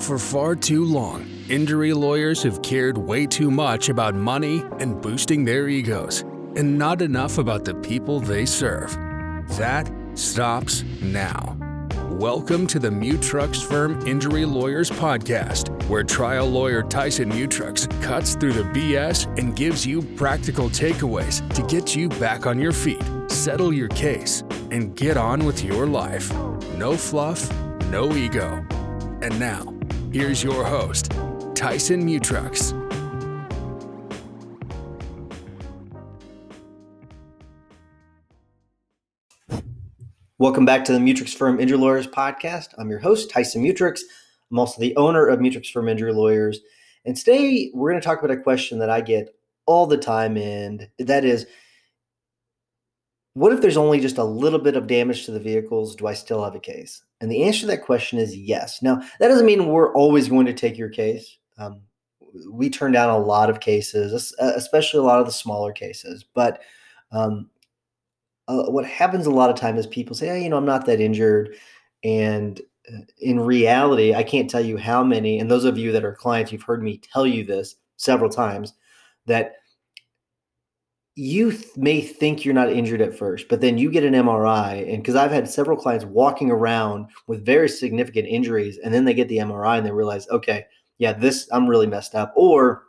For far too long, injury lawyers have cared way too much about money and boosting their egos, and not enough about the people they serve. That stops now. Welcome to the Mutrux Firm Injury Lawyers Podcast, where trial lawyer Tyson Mutrux cuts through the BS and gives you practical takeaways to get you back on your feet, settle your case, and get on with your life. No fluff, no ego. And now, here's your host, Tyson Mutrux. Welcome back to the Mutrux Firm Injury Lawyers podcast. I'm your host, Tyson Mutrux. I'm also the owner of Mutrux Firm Injury Lawyers. And today we're going to talk about a question that I get all the time, and that is what if there's only just a little bit of damage to the vehicles? Do I still have a case? And the answer to that question is yes. Now, that doesn't mean we're always going to take your case. Um, we turn down a lot of cases, especially a lot of the smaller cases. But um, uh, what happens a lot of time is people say, hey, you know, I'm not that injured. And uh, in reality, I can't tell you how many, and those of you that are clients, you've heard me tell you this several times, that you th- may think you're not injured at first, but then you get an MRI. And because I've had several clients walking around with very significant injuries, and then they get the MRI and they realize, okay, yeah, this, I'm really messed up. Or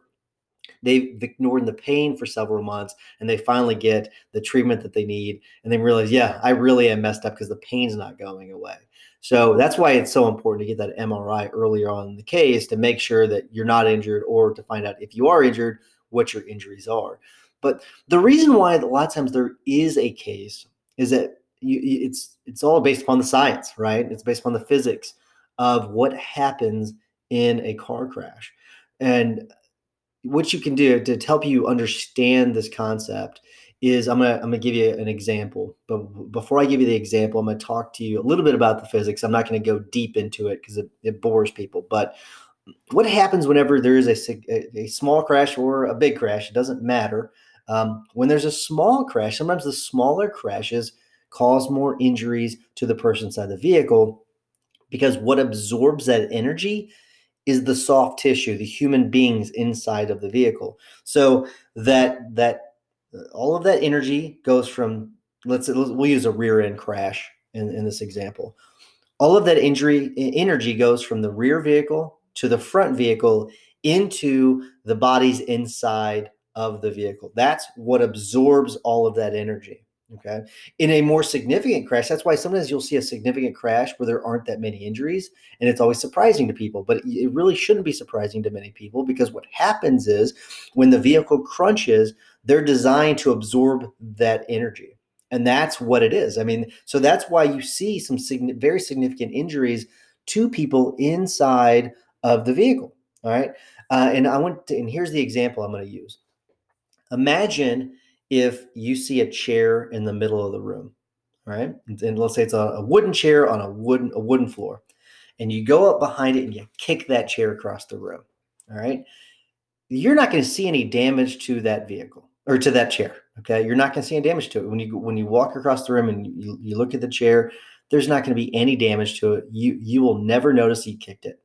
they've ignored the pain for several months and they finally get the treatment that they need and they realize yeah i really am messed up because the pain's not going away so that's why it's so important to get that mri earlier on in the case to make sure that you're not injured or to find out if you are injured what your injuries are but the reason why a lot of times there is a case is that you, it's it's all based upon the science right it's based upon the physics of what happens in a car crash and what you can do to help you understand this concept is I'm gonna I'm gonna give you an example. But before I give you the example, I'm gonna talk to you a little bit about the physics. I'm not gonna go deep into it because it, it bores people. But what happens whenever there is a, a small crash or a big crash? It doesn't matter. Um, when there's a small crash, sometimes the smaller crashes cause more injuries to the person inside the vehicle because what absorbs that energy is the soft tissue, the human beings inside of the vehicle. So that that all of that energy goes from let's, we'll use a rear end crash in, in this example. All of that injury energy goes from the rear vehicle to the front vehicle into the bodies inside of the vehicle. That's what absorbs all of that energy. Okay. In a more significant crash, that's why sometimes you'll see a significant crash where there aren't that many injuries. And it's always surprising to people, but it really shouldn't be surprising to many people because what happens is when the vehicle crunches, they're designed to absorb that energy. And that's what it is. I mean, so that's why you see some sign- very significant injuries to people inside of the vehicle. All right. Uh, and I want to, and here's the example I'm going to use. Imagine if you see a chair in the middle of the room, right? And, let's say it's a, wooden chair on a wooden a wooden floor, and you go up behind it and you kick that chair across the room. All right, you're not going to see any damage to that vehicle or to that chair. Okay, you're not going to see any damage to it when you when you walk across the room and you, you look at the chair. There's not going to be any damage to it. You you will never notice you kicked it.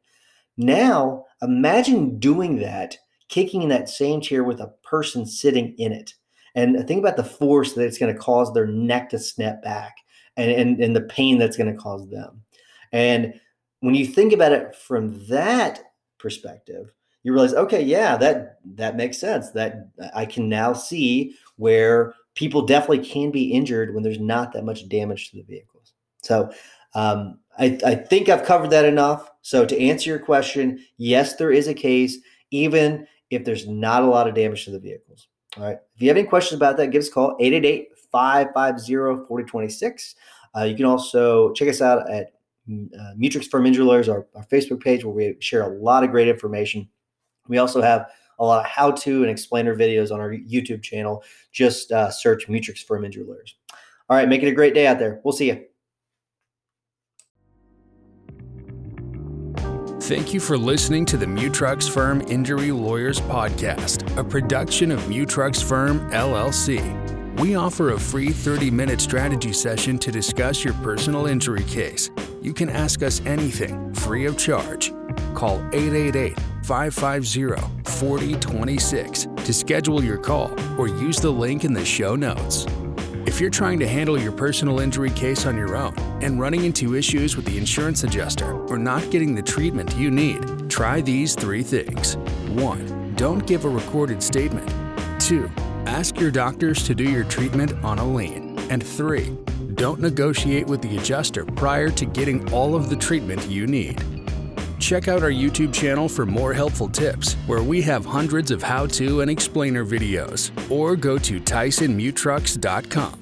Now imagine doing that, kicking in that same chair with a person sitting in it and think about the force that it's going to cause their neck to snap back and, and, and the pain that's going to cause them. And when you think about it from that perspective, you realize, okay, yeah, that that makes sense. That I can now see where people definitely can be injured when there's not that much damage to the vehicles. So um, I, I think I've covered that enough. So to answer your question, yes, there is a case, even if there's not a lot of damage to the vehicles. All right. If you have any questions about that, give us a call 888 550 4026. Uh, you can also check us out at uh, Mutrux Firm Injury Lawyers, our, our Facebook page, where we share a lot of great information. We also have a lot of how to and explainer videos on our YouTube channel. Just uh, search Mutrux Firm Injury Lawyers. All right. Make it a great day out there. We'll see you. Thank you for listening to the Mutrux Firm Injury Lawyers Podcast, a production of Mutrux Firm LLC. We offer a free 30 minute strategy session to discuss your personal injury case. You can ask us anything free of charge. call 888 550 4026 to schedule your call or use the link in the show notes. If you're trying to handle your personal injury case on your own and running into issues with the insurance adjuster or not getting the treatment you need, try these three things. 1. Don't give a recorded statement. 2. Ask your doctors to do your treatment on a lien. And 3. Don't negotiate with the adjuster prior to getting all of the treatment you need. Check out our YouTube channel for more helpful tips, where we have hundreds of how to and explainer videos, or go to TysonMutrux.com.